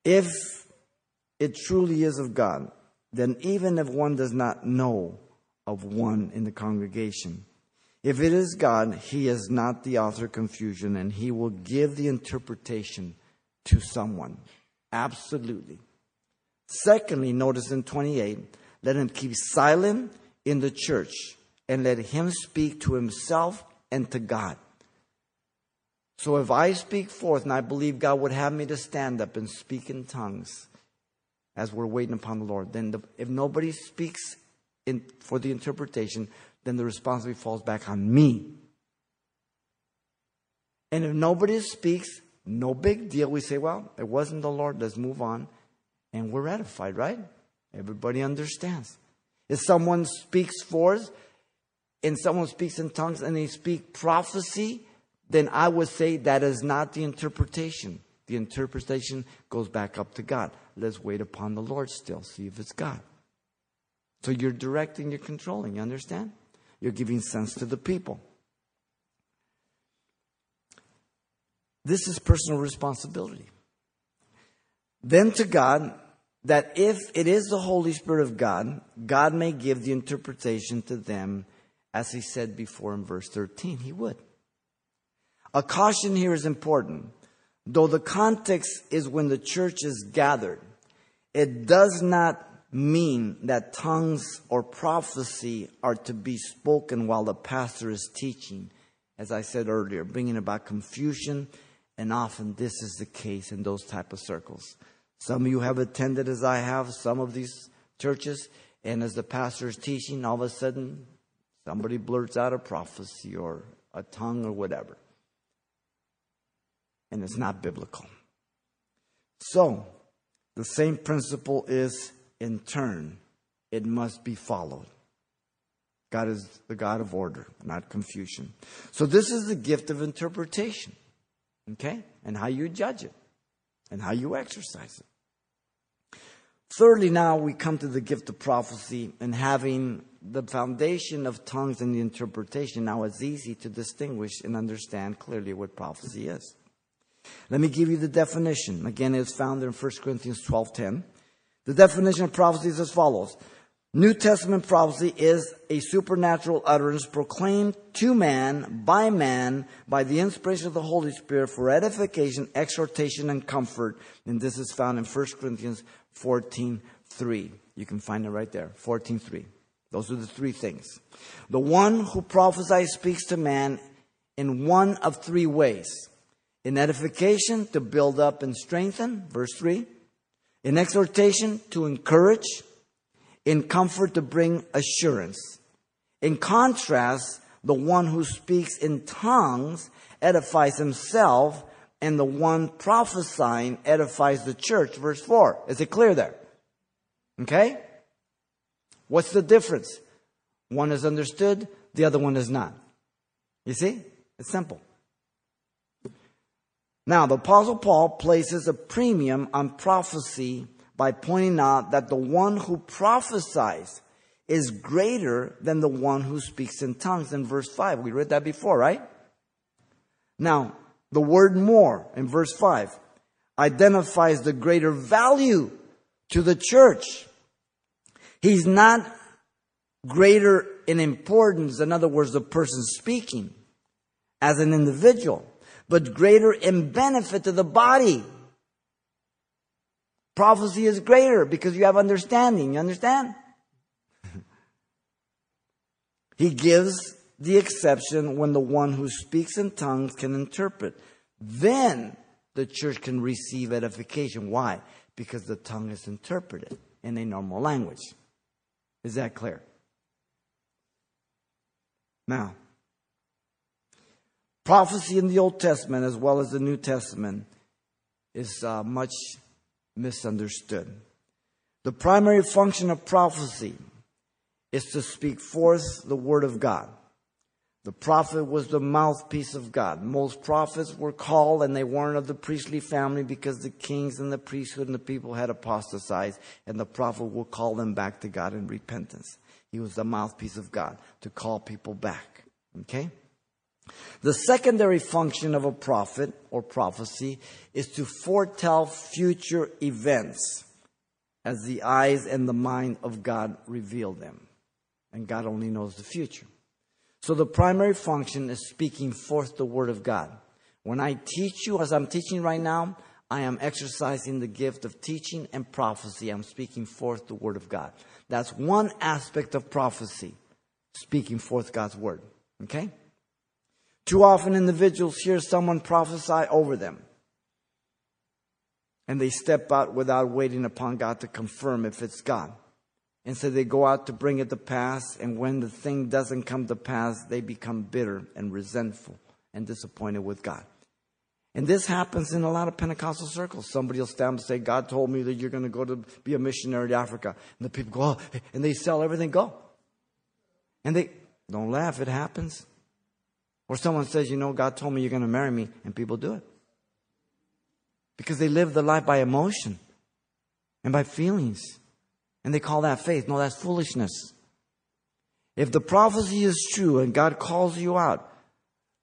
If it truly is of God, then even if one does not know of one in the congregation, if it is God, He is not the author of confusion and He will give the interpretation to someone. Absolutely. Secondly, notice in 28, let him keep silent in the church and let him speak to himself and to God. So if I speak forth and I believe God would have me to stand up and speak in tongues as we're waiting upon the Lord, then the, if nobody speaks in, for the interpretation, then the responsibility falls back on me. And if nobody speaks, no big deal. We say, well, it wasn't the Lord, let's move on. And we're edified, right? Everybody understands. If someone speaks forth, and someone speaks in tongues and they speak prophecy, then I would say that is not the interpretation. The interpretation goes back up to God. Let's wait upon the Lord still, see if it's God. So you're directing, you're controlling, you understand? You're giving sense to the people. This is personal responsibility. Then to God, that if it is the Holy Spirit of God, God may give the interpretation to them as he said before in verse 13, he would. A caution here is important. Though the context is when the church is gathered, it does not mean that tongues or prophecy are to be spoken while the pastor is teaching. As I said earlier, bringing about confusion, and often this is the case in those type of circles. Some of you have attended, as I have, some of these churches, and as the pastor is teaching, all of a sudden somebody blurts out a prophecy or a tongue or whatever. And it's not biblical. So, the same principle is in turn, it must be followed. God is the God of order, not confusion. So, this is the gift of interpretation, okay? And how you judge it and how you exercise it. Thirdly, now we come to the gift of prophecy and having the foundation of tongues and the interpretation. Now it's easy to distinguish and understand clearly what prophecy is. Let me give you the definition. Again, it's found in 1 Corinthians 12:10. The definition of prophecy is as follows. New Testament prophecy is a supernatural utterance proclaimed to man by man by the inspiration of the Holy Spirit for edification, exhortation, and comfort. And this is found in 1 Corinthians 14.3. You can find it right there. 14.3. Those are the three things. The one who prophesies speaks to man in one of three ways. In edification, to build up and strengthen, verse 3. In exhortation, to encourage. In comfort, to bring assurance. In contrast, the one who speaks in tongues edifies himself and the one prophesying edifies the church. Verse 4. Is it clear there? Okay? What's the difference? One is understood, the other one is not. You see? It's simple. Now, the Apostle Paul places a premium on prophecy by pointing out that the one who prophesies is greater than the one who speaks in tongues in verse 5. We read that before, right? Now, the word more in verse 5 identifies the greater value to the church. He's not greater in importance, in other words, the person speaking as an individual, but greater in benefit to the body. Prophecy is greater because you have understanding. You understand? [LAUGHS] he gives the exception when the one who speaks in tongues can interpret. Then the church can receive edification. Why? Because the tongue is interpreted in a normal language. Is that clear? Now, prophecy in the Old Testament as well as the New Testament is uh, much misunderstood. The primary function of prophecy is to speak forth the Word of God. The prophet was the mouthpiece of God. Most prophets were called and they weren't of the priestly family because the kings and the priesthood and the people had apostatized and the prophet would call them back to God in repentance. He was the mouthpiece of God to call people back. Okay? The secondary function of a prophet or prophecy is to foretell future events as the eyes and the mind of God reveal them. And God only knows the future. So the primary function is speaking forth the word of God. When I teach you, as I'm teaching right now, I am exercising the gift of teaching and prophecy. I'm speaking forth the word of God. That's one aspect of prophecy, speaking forth God's word. Okay? Too often individuals hear someone prophesy over them. And they step out without waiting upon God to confirm if it's God. And so they go out to bring it to pass, and when the thing doesn't come to pass, they become bitter and resentful and disappointed with God. And this happens in a lot of Pentecostal circles. Somebody will stand and say, God told me that you're going to go to be a missionary to Africa. And the people go, oh, and they sell everything, go. And they, don't laugh, it happens. Or someone says, you know, God told me you're going to marry me, and people do it. because they live the life by emotion and by feelings. And they call that faith. No, that's foolishness. If the prophecy is true and God calls you out,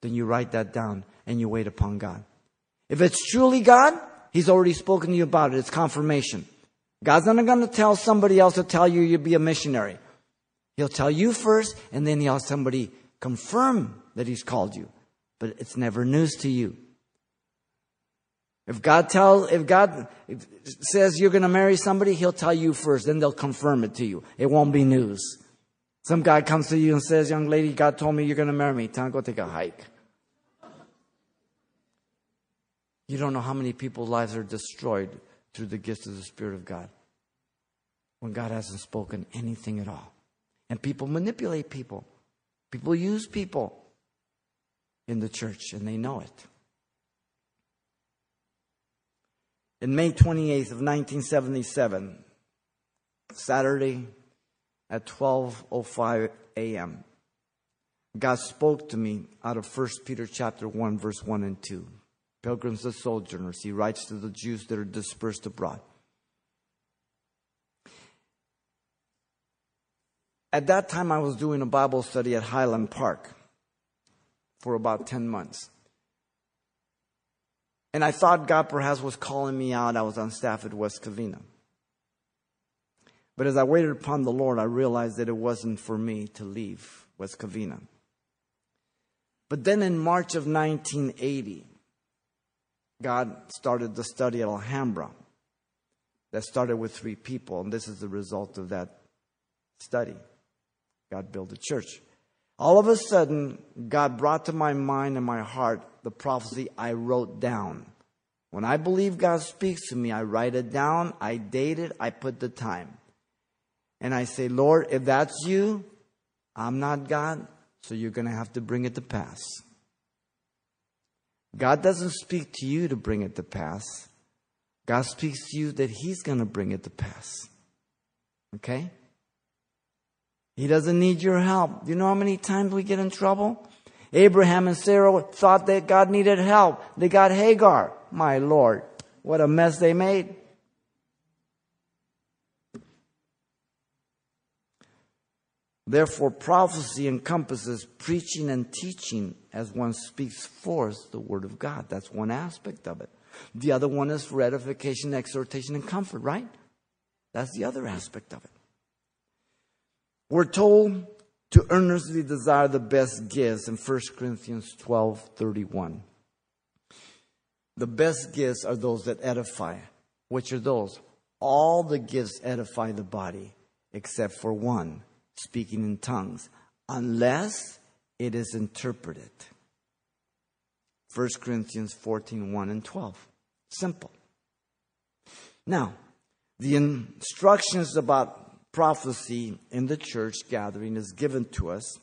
then you write that down and you wait upon God. If it's truly God, He's already spoken to you about it. It's confirmation. God's not going to tell somebody else to tell you you'll be a missionary. He'll tell you first, and then he'll somebody confirm that He's called you. But it's never news to you. If God tell, if God says you're going to marry somebody, He'll tell you first, then they'll confirm it to you. It won't be news. Some guy comes to you and says, young lady, God told me you're going to marry me. Time to go take a hike. You don't know how many people's lives are destroyed through the gifts of the Spirit of God when God hasn't spoken anything at all. And people manipulate people. People use people in the church and they know it. In May 28th of 1977, Saturday at 12:05 a.m., God spoke to me out of 1 Peter chapter 1 verse 1 and 2. Pilgrims and sojourners, he writes to the Jews that are dispersed abroad. At that time, I was doing a Bible study at Highland Park for about 10 months. And I thought God perhaps was calling me out. I was on staff at West Covina. But as I waited upon the Lord, I realized that it wasn't for me to leave West Covina. But then in March of 1980, God started the study at Alhambra that started with three people, and this is the result of that study. God built a church. All of a sudden, God brought to my mind and my heart the prophecy I wrote down. When I believe God speaks to me, I write it down, I date it, I put the time. And I say, Lord, if that's you, I'm not God, so you're going to have to bring it to pass. God doesn't speak to you to bring it to pass. God speaks to you that He's going to bring it to pass. Okay? He doesn't need your help. Do you know how many times we get in trouble? Abraham and Sarah thought that God needed help. They got Hagar. My Lord, what a mess they made. Therefore, prophecy encompasses preaching and teaching as one speaks forth the word of God. That's one aspect of it. The other one is for edification, exhortation, and comfort, right? That's the other aspect of it. We're told to earnestly desire the best gifts in 1 Corinthians 12 31. The best gifts are those that edify. Which are those? All the gifts edify the body except for one, speaking in tongues, unless it is interpreted. 1 Corinthians 14 1 and 12. Simple. Now, the instructions about prophecy in the church gathering is given to us.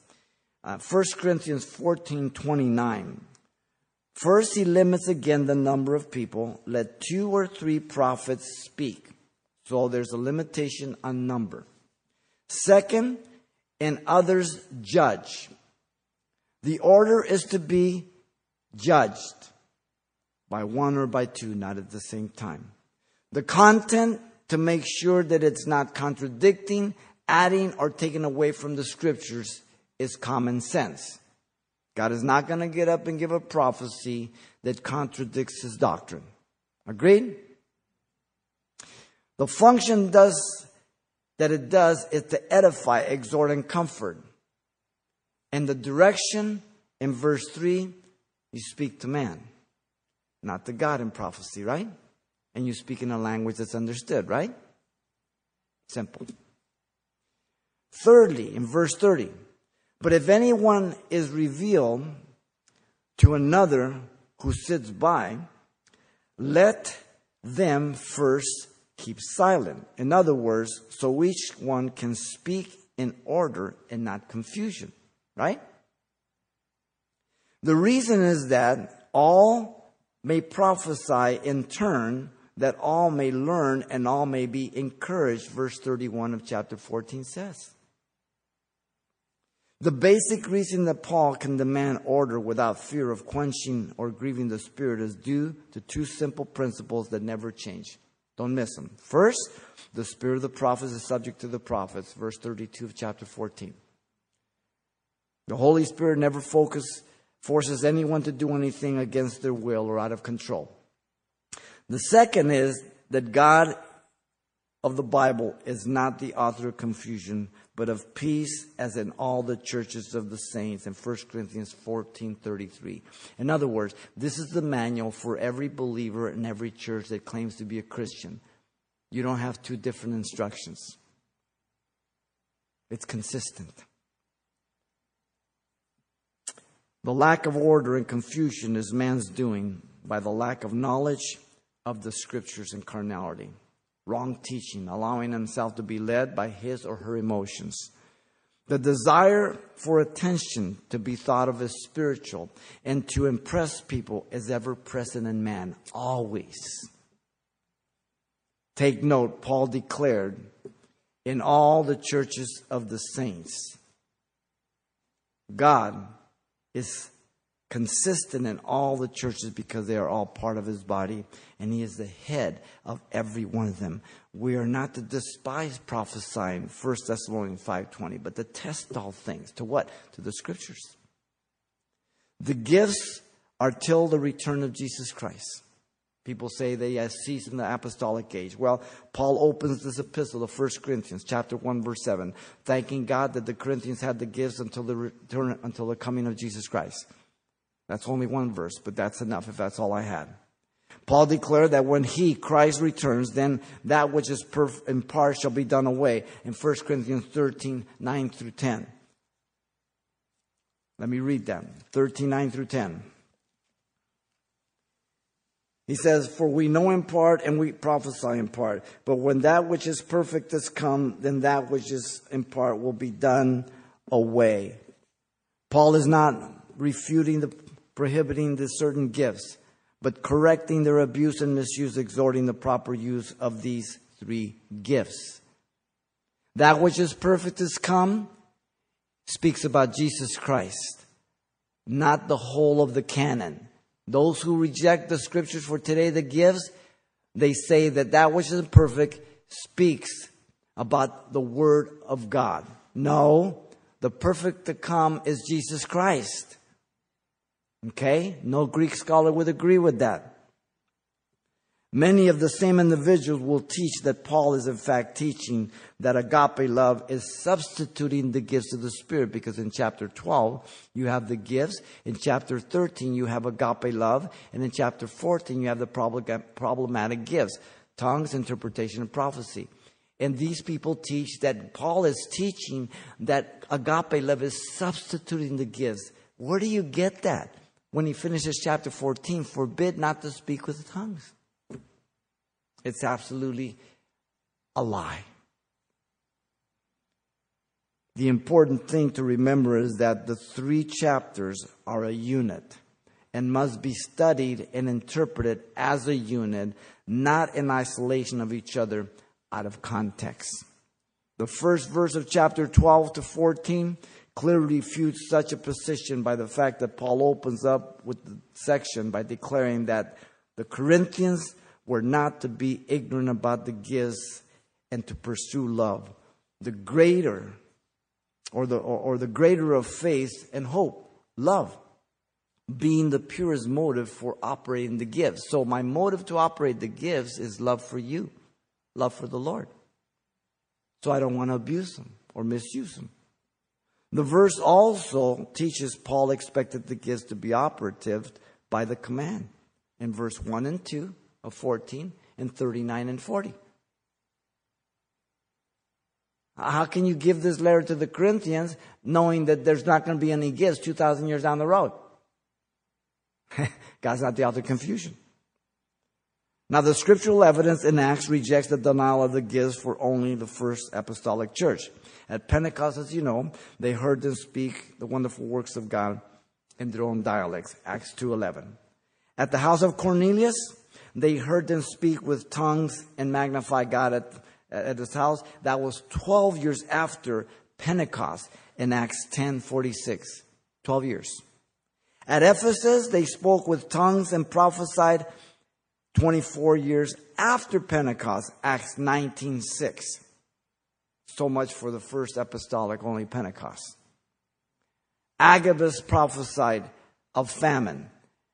Uh, 1 Corinthians 14 29. First, he limits again the number of people. Let two or three prophets speak. So there's a limitation on number. Second, and others judge. The order is to be judged by one or by two, not at the same time. The content to make sure that it's not contradicting, adding, or taking away from the scriptures is common sense. God is not going to get up and give a prophecy that contradicts his doctrine. Agreed? The function does that it does is to edify, exhort, and comfort. And the direction in verse 3, you speak to man, not to God in prophecy, right? And you speak in a language that's understood, right? Simple. Thirdly, in verse 30, but if anyone is revealed to another who sits by, let them first keep silent. In other words, so each one can speak in order and not confusion, right? The reason is that all may prophesy in turn that all may learn and all may be encouraged, verse 31 of chapter 14 says. The basic reason that Paul can demand order without fear of quenching or grieving the Spirit is due to two simple principles that never change. Don't miss them. First, the spirit of the prophets is subject to the prophets, verse 32 of chapter 14. The Holy Spirit never focus, forces anyone to do anything against their will or out of control. The second is that God of the Bible is not the author of confusion, but of peace as in all the churches of the saints in 1 Corinthians 14:33. In other words, this is the manual for every believer in every church that claims to be a Christian. You don't have two different instructions. It's consistent. The lack of order and confusion is man's doing by the lack of knowledge of the scriptures and carnality wrong teaching, allowing himself to be led by his or her emotions. The desire for attention to be thought of as spiritual and to impress people is ever present in man, always. Take note, Paul declared in all the churches of the saints, God is consistent in all the churches because they are all part of his body and he is the head of every one of them. We are not to despise prophesying 1 thessalonians 5.20 but to test all things. To what? To the scriptures. The gifts are till the return of jesus christ. People say they have ceased in the apostolic age. Well paul opens this epistle of 1 corinthians chapter 1 verse 7 thanking god that the corinthians had the gifts until the return until the coming of jesus christ that's only one verse, but that's enough if that's all I had. Paul declared that when he, Christ, returns, then that which is perf- in part shall be done away in 1 Corinthians 13, 9 through 10. Let me read that 13, 9 through 10. He says, For we know in part and we prophesy in part. But when that which is perfect has come, then that which is in part will be done away. Paul is not refuting the prohibiting the certain gifts, but correcting their abuse and misuse, exhorting the proper use of these three gifts. That which is perfect has come speaks about Jesus Christ, not the whole of the canon. Those who reject the scriptures for today, the gifts, they say that that which is perfect speaks about the Word of God. No, the perfect to come is Jesus Christ. Okay? No Greek scholar would agree with that. Many of the same individuals will teach that Paul is in fact teaching that agape love is substituting the gifts of the Spirit because in chapter 12 you have the gifts, in chapter 13 you have agape love, and in chapter 14 you have the problematic gifts tongues, interpretation, and prophecy. And these people teach that Paul is teaching that agape love is substituting the gifts. Where do you get that? When he finishes chapter 14, forbid not to speak with tongues. It's absolutely a lie. The important thing to remember is that the three chapters are a unit and must be studied and interpreted as a unit, not in isolation of each other out of context. The first verse of chapter 12 to 14 clearly refutes such a position by the fact that Paul opens up with the section by declaring that the Corinthians were not to be ignorant about the gifts and to pursue love. The greater, or the, or, or the greater of faith and hope, love, being the purest motive for operating the gifts. So my motive to operate the gifts is love for you, love for the Lord. So I don't want to abuse them or misuse them. The verse also teaches Paul expected the gifts to be operative by the command in verse 1 and 2 of 14 and 39 and 40. How can you give this letter to the Corinthians knowing that there's not going to be any gifts 2,000 years down the road? [LAUGHS] God's not the author of confusion. Now, the scriptural evidence in Acts rejects the denial of the gifts for only the first apostolic church. At Pentecost, as you know, they heard them speak the wonderful works of God in their own dialects. Acts 2.11. At the house of Cornelius, they heard them speak with tongues and magnify God at, at his house. That was 12 years after Pentecost. in Acts 10.46. 12 years. At Ephesus, they spoke with tongues and prophesied 24 years after Pentecost, Acts 19:6. So much for the first apostolic, only Pentecost. Agabus prophesied of famine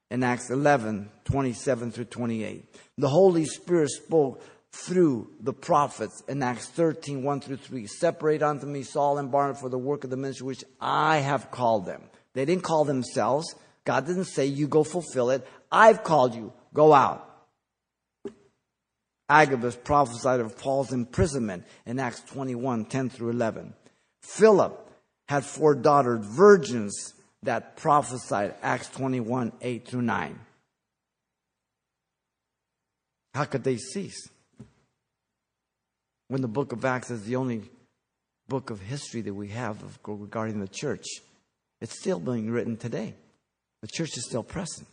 in Acts 11 27 through 28. The Holy Spirit spoke through the prophets in Acts 13 1 through 3. Separate unto me Saul and Barnabas for the work of the ministry which I have called them. They didn't call themselves. God didn't say, You go fulfill it. I've called you. Go out. Agabus prophesied of Paul's imprisonment in Acts 21 10 through 11. Philip had four daughters, virgins, that prophesied Acts 21 8 through 9. How could they cease? When the book of Acts is the only book of history that we have regarding the church, it's still being written today. The church is still present.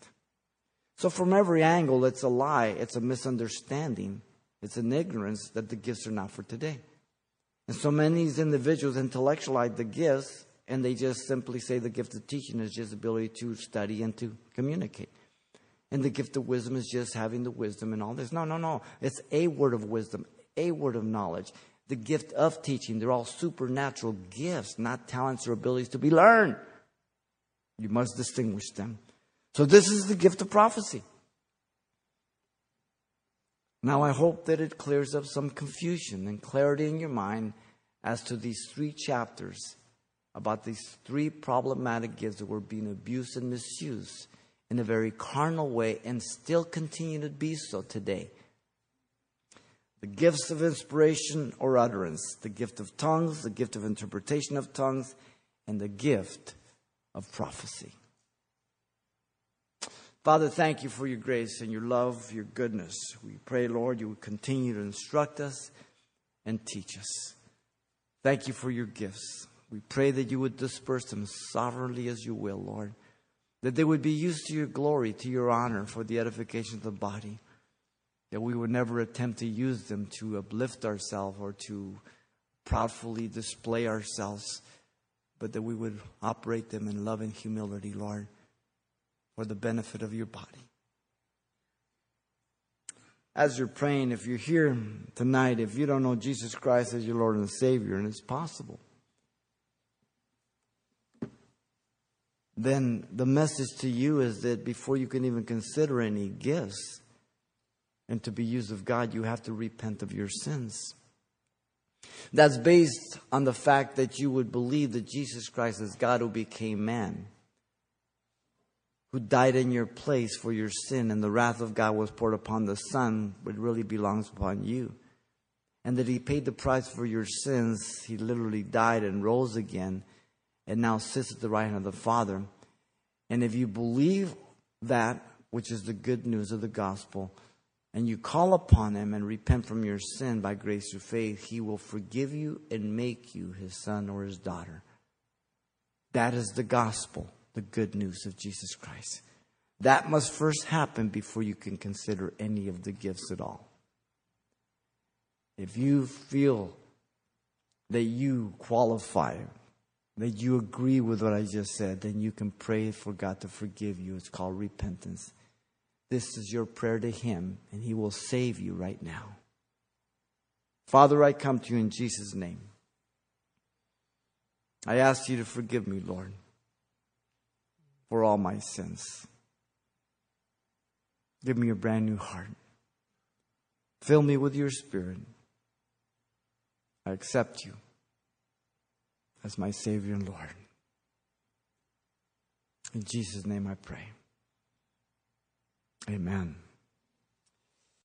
So, from every angle, it's a lie, it's a misunderstanding it's an ignorance that the gifts are not for today. And so many these individuals intellectualize the gifts and they just simply say the gift of teaching is just ability to study and to communicate. And the gift of wisdom is just having the wisdom and all this. No, no, no. It's a word of wisdom, a word of knowledge. The gift of teaching, they're all supernatural gifts, not talents or abilities to be learned. You must distinguish them. So, this is the gift of prophecy. Now, I hope that it clears up some confusion and clarity in your mind as to these three chapters about these three problematic gifts that were being abused and misused in a very carnal way and still continue to be so today. The gifts of inspiration or utterance, the gift of tongues, the gift of interpretation of tongues, and the gift of prophecy. Father, thank you for your grace and your love, your goodness. We pray, Lord, you would continue to instruct us and teach us. Thank you for your gifts. We pray that you would disperse them sovereignly as you will, Lord. That they would be used to your glory, to your honor, for the edification of the body. That we would never attempt to use them to uplift ourselves or to proudly display ourselves, but that we would operate them in love and humility, Lord for the benefit of your body. As you're praying, if you're here tonight, if you don't know Jesus Christ as your Lord and Savior, and it's possible, then the message to you is that before you can even consider any gifts and to be used of God, you have to repent of your sins. That's based on the fact that you would believe that Jesus Christ is God who became man who died in your place for your sin, and the wrath of God was poured upon the Son, but really belongs upon you. And that He paid the price for your sins. He literally died and rose again, and now sits at the right hand of the Father. And if you believe that, which is the good news of the gospel, and you call upon Him and repent from your sin by grace through faith, He will forgive you and make you His son or His daughter. That is the gospel the good news of Jesus Christ. That must first happen before you can consider any of the gifts at all. If you feel that you qualify, that you agree with what I just said, then you can pray for God to forgive you. It's called repentance. This is your prayer to Him, and He will save you right now. Father, I come to you in Jesus' name. I ask you to forgive me, Lord for all my sins. Give me a brand new heart. Fill me with your spirit. I accept you as my Savior and Lord. In Jesus' name I pray. Amen.